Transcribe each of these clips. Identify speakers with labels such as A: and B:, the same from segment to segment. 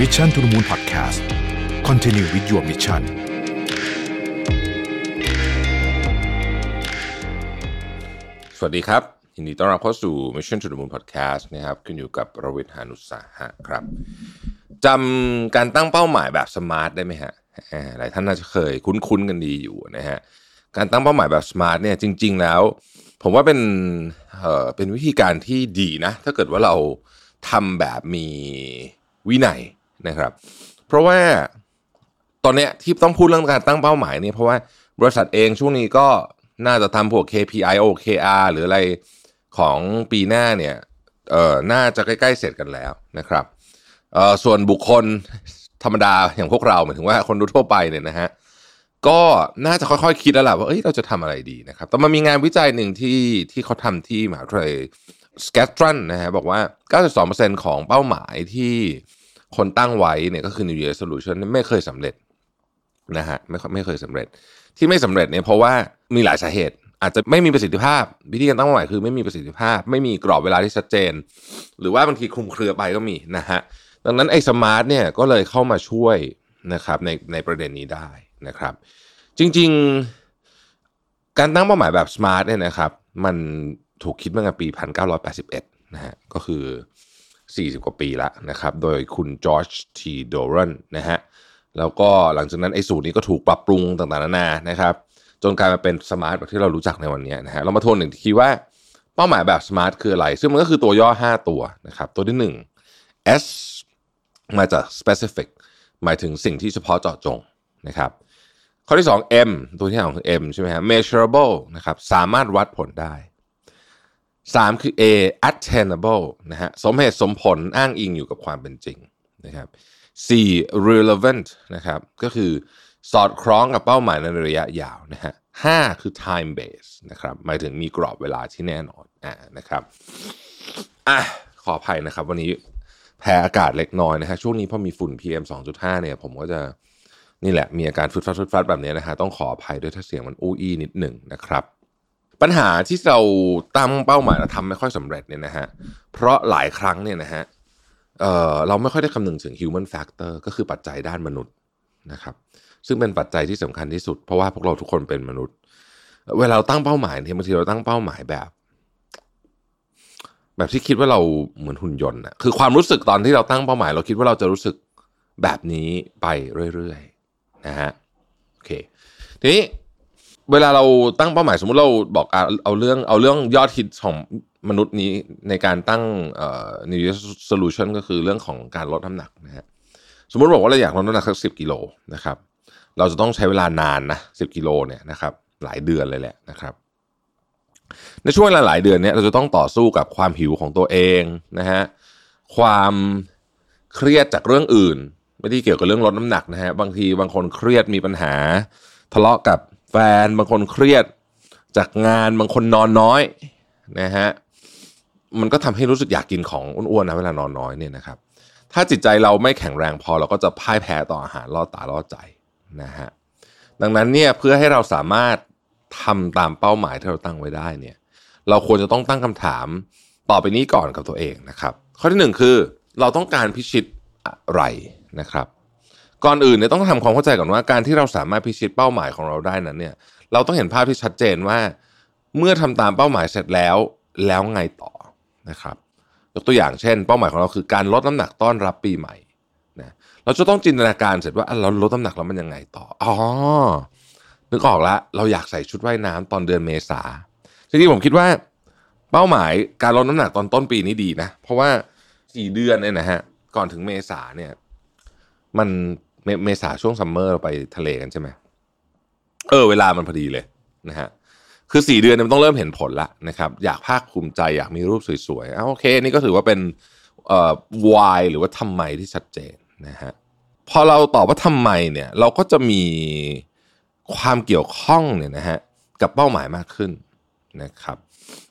A: Mission to the Moon Podcast Continue with your mission
B: สวัสดีครับยินดีต้อนรับเข้าสู่ Mission to the Moon Podcast นะครับคุณอยู่กับรวิศ หาญอุตสาหะครับจำการตั้งเป้าหมายแบบ SMART ได้ไหมฮะหลายท่านน่าจะเคยคุ้นๆกันดีอยู่นะฮะการตั้งเป้าหมายแบบ SMART เนี่ยจริง ๆ แล้ว ผมว่าเป็นเอ่อเป็นวิธีการที่ดีนะ ถ้าเกิดว่าเราทำแบบมีวินัย นะครับ เพราะว่าตอนเนี้ยที่ต้องพูดเรื่องการตั้งเป้าหมายเนี่ยเพราะว่าบริษัทเองช่วงนี้ก็น่าจะทำพวก KPI OKR หรืออะไรของปีหน้าเนี่ยเอ่อน่าจะใกล้ๆเสร็จกันแล้วนะครับเอ่อส่วนบุคคลธรรมดาอย่างพวกเราหมายถึงว่าคนทั่วไปเนี่ยนะฮะก็น่าจะค่อยๆคิดแล้วล่ะว่าเอ้ยเราจะทำอะไรดีนะครับ แต่มันมีงานวิจัยหนึ่งที่ที่เขาทำที่มหาวิทยาลัยสแกตรันนะฮะบอกว่า 92%ของเป้าหมายที่ คนตั้งไว้เนี่ยก็คือ New Year Resolution ไม่เคยสำเร็จนะฮะไม่ไม่เคยสำเร็จ ที่ไม่สำเร็จเนี่ยเพราะว่ามีหลายสาเหตุ อาจจะไม่มีประสิทธิภาพ วิธีการตั้งเป้าหมายคือไม่มีประสิทธิภาพ ไม่มีกรอบเวลาที่ชัดเจน หรือว่าบางทีคลุมเครือไปก็มีนะฮะดังนั้นไอ้สมาร์ทเนี่ยก็เลยเข้ามาช่วยนะครับในในประเด็นนี้ได้นะครับ จริงๆ การตั้งเป้าหมายแบบ SMART เนี่ยนะครับ มันถูกคิดมาตั้งแต่ปี 1981นะฮะก็คือ 40 กว่าปีแล้วนะครับ โดยคุณ George T. Doran นะฮะ แล้วก็หลังจากนั้นไอ้สูตรนี้ก็ถูกปรับปรุงต่างๆนานานะครับ จนกลายมาเป็น SMART แบบที่เรารู้จักในวันนี้นะฮะ เรามาทวนหนึ่งทีว่าเป้าหมายแบบ SMART คืออะไร ซึ่งมันก็คือตัวย่อ 5 ตัวนะครับ ตัวที่ 1 S มาจาก specific หมายถึงสิ่งที่เฉพาะเจาะจงนะครับ ข้อที่ 2 M ตัวที่ของ M ใช่ไหมฮะ measurable นะครับ สามารถวัดผลได้ 3 คือ A attainable นะฮะสมเหตุสมผลอ้างอิงอยู่กับความเป็นจริงนะครับ 4 relevant นะครับก็คือสอดคล้องกับเป้าหมายในระยะยาวนะฮะห้าคือ time base นะครับหมายถึงมีกรอบเวลาที่แน่นอนอ่านะครับอะขออภัยนะครับ วันนี้แพ้อากาศเล็กน้อยนะฮะช่วงนี้พอมีฝุ่น PM 2.5เนี่ยผมก็จะนี่แหละมีอาการฟึดฟัดฟึดฟัดแบบนี้นะฮะต้องขออภัยด้วยถ้าเสียงมันอู้อี้นิดหนึ่งนะครับ ปัญหาที่เราตั้งเป้าหมายแล้วทำไม่ค่อยสำเร็จเนี่ยนะฮะเพราะหลายครั้งเนี่ยนะฮะเออเราไม่ค่อยได้คำนึงถึง human factor ก็คือปัจจัยด้านมนุษย์นะครับซึ่งเป็นปัจจัยที่สำคัญที่สุด เพราะว่าพวกเราทุกคนเป็นมนุษย์ เวลาเราตั้งเป้าหมายเนี่ยบางทีเราตั้งเป้าหมายแบบ แบบที่คิดว่าเราเหมือนหุ่นยนต์อะคือความรู้สึกตอนที่เราตั้งเป้าหมาย เราคิดว่าเราจะรู้สึกแบบนี้ไปเรื่อยๆนะฮะโอเคทีนี้ เวลาเราตั้งเป้าหมายสมมุติเราบอกเอาเรื่องเอาเรื่องยอดฮิตของมนุษย์นี้ในการตั้งเอ่อ New Year Solution ก็คือเรื่องของการลดน้ำหนักนะฮะสมมติบอกว่าเราอยากลดน้ำหนักสักสิบกิโลนะครับ เราจะต้องใช้เวลานานนะสิบกิโลเนี่ยนะครับ หลายเดือนเลยแหละนะครับ ในช่วงเวลาหลายเดือนเนี่ยเราจะต้องต่อสู้กับความหิวของตัวเองนะฮะความเครียดจากเรื่องอื่น ไม่ได้เกี่ยวกับเรื่องลดน้ำหนักนะฮะบางทีบางคนเครียดมีปัญหา ทะเลาะกับ ฟน บางคนเครียดจากงานบางคนนอนน้อยนะฮะมันก็ทำให้รู้สึกอยากกินของอ้วนๆนะเวลานอนน้อยเนี่ยนะครับ ถ้าจิตใจเราไม่แข็งแรงพอเราก็จะพ่ายแพ้ต่ออาหารล่อตาล่อใจนะฮะดังนั้นเนี่ยเพื่อให้เราสามารถทำตามเป้าหมายที่เราตั้งไว้ได้เนี่ย เราควรจะต้องตั้งคำถามต่อไปนี้ก่อนกับตัวเองนะครับ ข้อที่หนึ่งคือเราต้องการพิชิตอะไรนะครับ ก่อนอื่นเนี่ยต้องทำความเข้าใจก่อนว่าการที่เราสามารถพิชิตเป้าหมายของเราได้นั้นเนี่ยเราต้องเห็นภาพที่ชัดเจนว่า เมื่อทำตามเป้าหมายเสร็จแล้วแล้วไงต่อนะครับยกตัวอย่างเช่น เป้าหมายของเราคือการลดน้ำหนักต้อนรับปีใหม่นะเราจะต้องจินตนาการเสร็จว่าอะเราลดน้ำหนักแล้วมันยังไงต่ออ๋อนึกออกแล้วเราอยากใส่ชุดว่ายน้ำตอนเดือนเมษาจริงๆผมคิดว่า เป้าหมายการลดน้ำหนักตอนต้นปีนี้ดีนะ เพราะว่าสี่เดือนเนี่ยนะฮะก่อนถึงเมษาเนี่ย มัน เมษาช่วง summer เราไปทะเลกันใช่ไหมเออเวลามันพอดีเลยนะฮะคือสี่เดือนเนี่ยมันต้องเริ่มเห็นผลละนะครับ อยากภาคภูมิใจอยากมีรูปสวยๆอะโอเค นี่ก็ถือว่าเป็นเอ่อ why หรือว่าทำไมที่ชัดเจนนะฮะพอเราตอบว่าทำไมเนี่ย เราก็จะมีความเกี่ยวข้องเนี่ยนะฮะกับเป้าหมายมากขึ้นนะครับ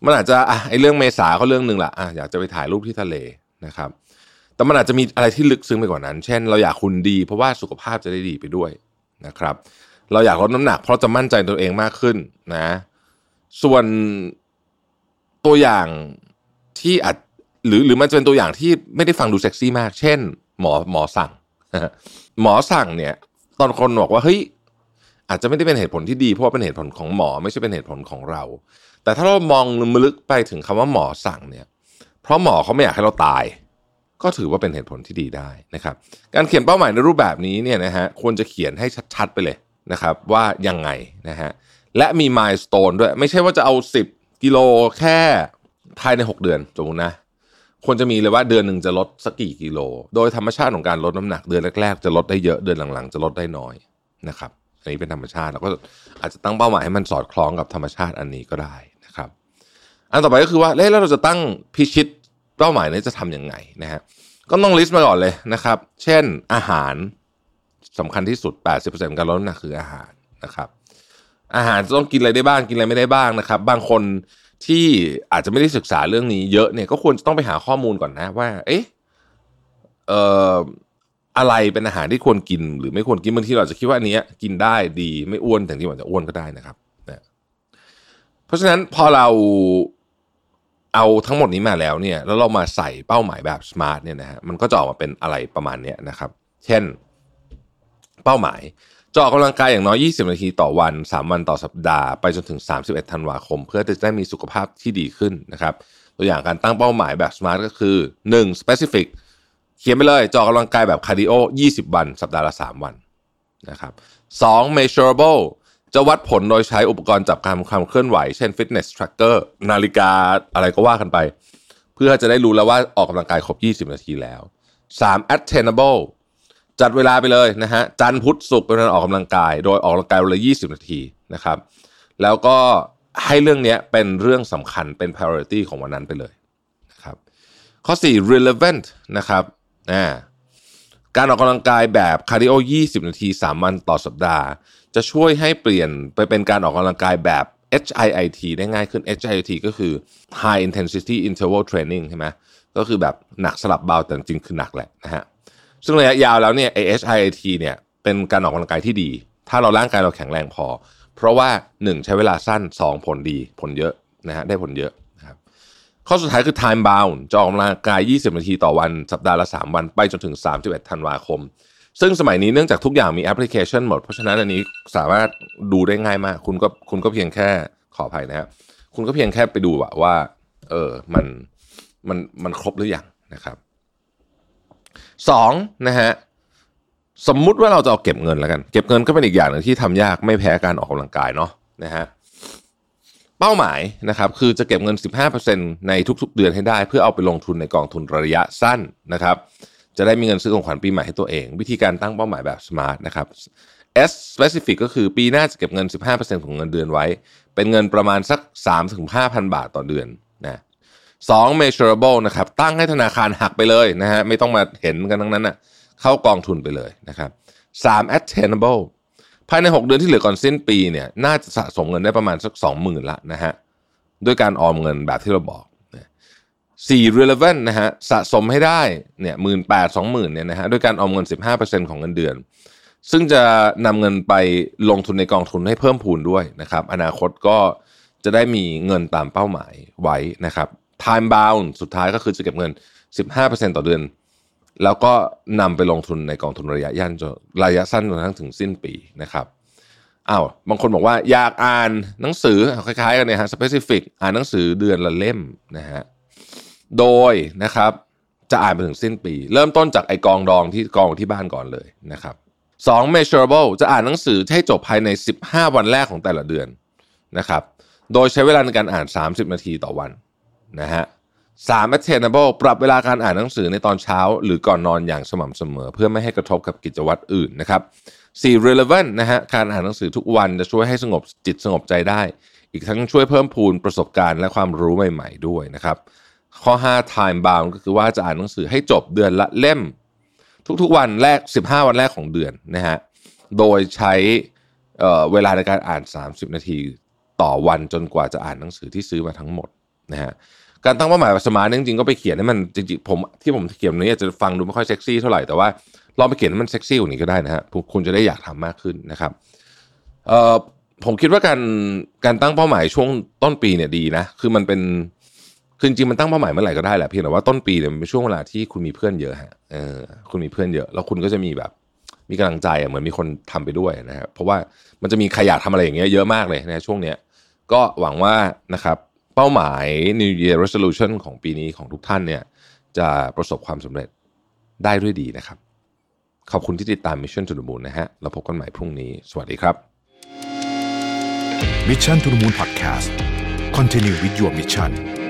B: มันอาจจะอะไอเรื่องเมษาก็เรื่องหนึ่งละอะอยากจะไปถ่ายรูปที่ทะเลนะครับ แต่มันอาจจะมีอะไรที่ลึกซึ้งไปกว่านั้น เช่น เราอยากคุณดี เพราะว่าสุขภาพจะได้ดีไปด้วยนะครับ เราอยากลดน้ำหนัก เพราะจะมั่นใจตัวเองมากขึ้นนะ ส่วนตัวอย่างที่อาจหรือหรือมันจะเป็นตัวอย่างที่ไม่ได้ฟังดูเซ็กซี่มาก เช่น หมอหมอสั่ง หมอสั่งเนี่ย ตอนคนบอกว่าเฮ้ยอาจจะไม่ได้เป็นเหตุผลที่ดีเพราะว่าเป็นเหตุผลของหมอไม่ใช่เป็นเหตุผลของเรา แต่ถ้าเรามองลึกไปถึงคำว่าหมอสั่งเนี่ย เพราะหมอเขาไม่อยากให้เราตาย ก็ถือว่าเป็นเหตุผลที่ดีได้นะครับการเขียนเป้าหมายในรูปแบบนี้เนี่ยนะฮะควรจะเขียนให้ชัดๆไปเลยนะครับว่ายังไงนะฮะและมีมายสเตนด้วย ไม่ใช่ว่าจะเอา 10 กิโลแค่ภายใน 6 เดือนสมมตินะควรจะมีเลยว่าเดือนหนึ่งจะลดสักกี่กิโล โดยธรรมชาติของการลดน้ำหนักเดือนแรกๆจะลดได้เยอะเดือนหลังๆ จะลดได้น้อยนะครับอันนี้เป็นธรรมชาติแล้วก็อาจจะตั้งเป้าหมายให้มันสอดคล้องกับธรรมชาติอันนี้ก็ได้นะครับ อันต่อไปก็คือว่าแล้วเราจะตั้งพิชิต เป้าหมายนี้จะทํำยังไงนะฮะก็ต้องลิสต์มาก่อนเลยนะครับ เช่นอาหารสำคัญที่สุด 80%การลดน้ำหนักคืออาหารนะครับ อาหารต้องกินอะไรได้บ้างกินอะไรไม่ได้บ้างนะครับ บางคนที่อาจจะไม่ได้ศึกษาเรื่องนี้เยอะเนี่ยก็ควรจะต้องไปหาข้อมูลก่อนนะว่า เอ๊ะเอ่ออะไรเป็นอาหารที่ควรกิน หรือไม่ควรกินบางทีเราจะคิดว่าอันนี้กินได้ดีไม่อ้วนแต่ที่มันจะอ้วนก็ได้นะครับนะเพราะฉะนั้นพอเรา เอาทั้งหมดนี้มาแล้วเนี่ยแล้วเรามาใส่เป้าหมายแบบ SMART เนี่ยนะฮะมันก็จะออกมาเป็นอะไรประมาณนี้นะครับ เช่น เป้าหมายจะออกกำลังกายอย่างน้อย 20 นาทีต่อวัน 3 วันต่อสัปดาห์ ไปจนถึง 31 ธันวาคม เพื่อจะได้มีสุขภาพที่ดีขึ้นนะครับ ตัวอย่างการตั้งเป้าหมายแบบ smart ก็คือ 1. specific เขียนไปเลยจะออกกำลังกายแบบ cardio 20 วัน สัปดาห์ละ 3 วันนะครับ 2. measurable จะวัดผลโดยใช้อุปกรณ์จับการความเคลื่อนไหว เช่น fitness tracker นาฬิกาอะไรก็ว่ากันไป เพื่อจะได้รู้แล้วว่าออกกำลังกายครบ 20 นาทีแล้ว 3. attainable จัดเวลาไปเลยนะฮะจันพุธศุกร์เป็นการออกกำลังกาย โดยออกกำลังกายวันละ 20 นาทีนะครับ แล้วก็ให้เรื่องนี้เป็นเรื่องสำคัญเป็น priority ของวันนั้นไปเลยนะครับ ข้อ 4 relevant นะครับอ่าการออกกำลังกายแบบ cardio 20 นาที 3 วันต่อสัปดาห์ จะช่วยให้เปลี่ยนไปเป็นการออกกำลังกายแบบ HIIT ได้ง่ายขึ้น HIIT ก็คือ High Intensity Interval Training ใช่ไหมก็คือแบบหนักสลับเบาแต่จริงคือหนักแหละนะฮะซึ่งระยะยาวแล้วเนี่ย HIIT เนี่ยเป็นการออกกำลังกายที่ดี ถ้าเราร่างกายเราแข็งแรงพอ เพราะว่า 1 ใช้เวลาสั้น 2 ผลดีผลเยอะนะฮะได้ผลเยอะนะครับข้อสุดท้ายคือ time bound จะออกกำลังกาย 20 นาทีต่อวันสัปดาห์ละ 3 วันไปจนถึง 31 ธันวาคม ซึ่งสมัยนี้เนื่องจากทุกอย่างมีแอปพลิเคชันหมด เพราะฉะนั้นอันนี้สามารถดูได้ง่ายมาก คุณก็คุณก็เพียงแค่ขออภัยนะครับคุณก็เพียงแค่ไปดูว่า เออมันมันมันครบหรือยังนะครับสองนะฮะสมมุติว่าเราจะเอาเก็บเงินแล้วกัน เก็บเงินก็เป็นอีกอย่างหนึ่งที่ทำยากไม่แพ้การออกกำลังกายเนาะนะฮะเป้าหมายนะครับคือจะเก็บเงิน 15%ในทุกๆ เดือนให้ได้ เพื่อเอาไปลงทุนในกองทุนระยะสั้นนะครับ จะได้มีเงินซื้อของขวัญปีใหม่ให้ตัวเอง วิธีการตั้งเป้าหมายแบบสมาร์ทนะครับ S specific ก็คือปีหน้าจะเก็บเงิน 15%ของเงินเดือนไว้ เป็นเงินประมาณสัก 3-5,000 บาทต่อเดือนนะสอง measurable นะครับ ตั้งให้ธนาคารหักไปเลยนะฮะไม่ต้องมาเห็นกันทั้งนั้นนะ่ะเข้ากองทุนไปเลยนะครับสาม attainable ภายใน 6 เดือนที่เหลือก่อนสิ้นปีเนี่ยน่าจะสะสมเงินได้ประมาณสัก 20,000ละนะฮะด้วยการออมเงินแบบที่เราบอก สี่ relevant นะฮะสะสมให้ได้เนี่ยหมื่นแปดสองหมื่นเนี่ยนะฮะด้วยการออมเงิน 15%ของเงินเดือน ซึ่งจะนำเงินไปลงทุนในกองทุนให้เพิ่มพูนด้วยนะครับอนาคตก็จะได้มีเงินตามเป้าหมายไว้นะครับ time bound สุดท้ายก็คือจะเก็บเงิน 15%ต่อเดือน แล้วก็นำไปลงทุนในกองทุนระยะยันจนระยะสั้นจนทั้งถึงสิ้นปีนะครับอ้าวบางคนบอกว่าอยากอ่านหนังสือคล้ายๆกันเนี่ยฮะ specific อ่านหนังสือเดือนละเล่มนะฮะ โดยนะครับจะอ่านไปถึงสิ้นปี เริ่มต้นจากไอกองดองที่กองที่บ้านก่อนเลยนะครับสอง measurable จะอ่านหนังสือให้จบภายใน 15 วันแรกของแต่ละเดือนนะครับ โดยใช้เวลาในการอ่าน 30 นาทีต่อวันนะฮะสาม attainable ปรับเวลาการอ่านหนังสือในตอนเช้า หรือก่อนนอนอย่างสม่ำเสมอ เพื่อไม่ให้กระทบกับกิจวัตรอื่นนะครับสี่ relevant นะฮะการอ่านหนังสือทุกวันจะช่วยให้สงบจิตสงบใจได้ อีกทั้งช่วยเพิ่มพูนประสบการณ์และความรู้ใหม่ ๆ ด้วยนะครับ ข้อ 5 time bound ก็คือว่าจะอ่านหนังสือให้จบเดือนละเล่ม ทุกๆวันแรก 15 วันแรกของเดือนนะฮะโดยใช้เเวลาในการอ่าน 30 นาทีต่อวันจนกว่าจะอ่านหนังสือที่ซื้อมาทั้งหมดนะฮะการตั้งเป้าหมายสมาร์ทจริงๆก็ไปเขียนให้มันจริงๆผมที่ผมเขียนนี้อาจจะฟังดูไม่ค่อยเซ็กซี่เท่าไหร่แต่ว่าลองไปเขียนให้มันเซ็กซี่กว่านี้ก็ได้นะฮะคุณจะได้อยากทำมากขึ้นนะครับเอ่อผมคิดว่าการการตั้งเป้าหมายช่วงต้นปีเนี่ยดีนะ คือมันเป็น คือจริงมันตั้งเป้าหมายเมื่อไหร่ก็ได้แหละเพียงแต่ว่าต้นปีเนี่ยมันเป็นช่วงเวลาที่คุณมีเพื่อนเยอะฮะเออคุณมีเพื่อนเยอะ แล้วคุณก็จะมีแบบมีกำลังใจอะเหมือนมีคนทำไปด้วยนะครับเพราะว่ามันจะมีใครอยากทำอะไรอย่างเงี้ยเยอะมากเลยนะช่วงเนี้ยก็หวังว่านะครับเป้าหมาย New Year Resolution ของปีนี้ของทุกท่านเนี่ยจะประสบความสำเร็จได้ด้วยดีนะครับ ขอบคุณที่ติดตาม Mission to the Moon นะฮะเราพบกันใหม่พรุ่งนี้ สวัสดีครับ
A: Mission to the Moon Podcast Continue with your mission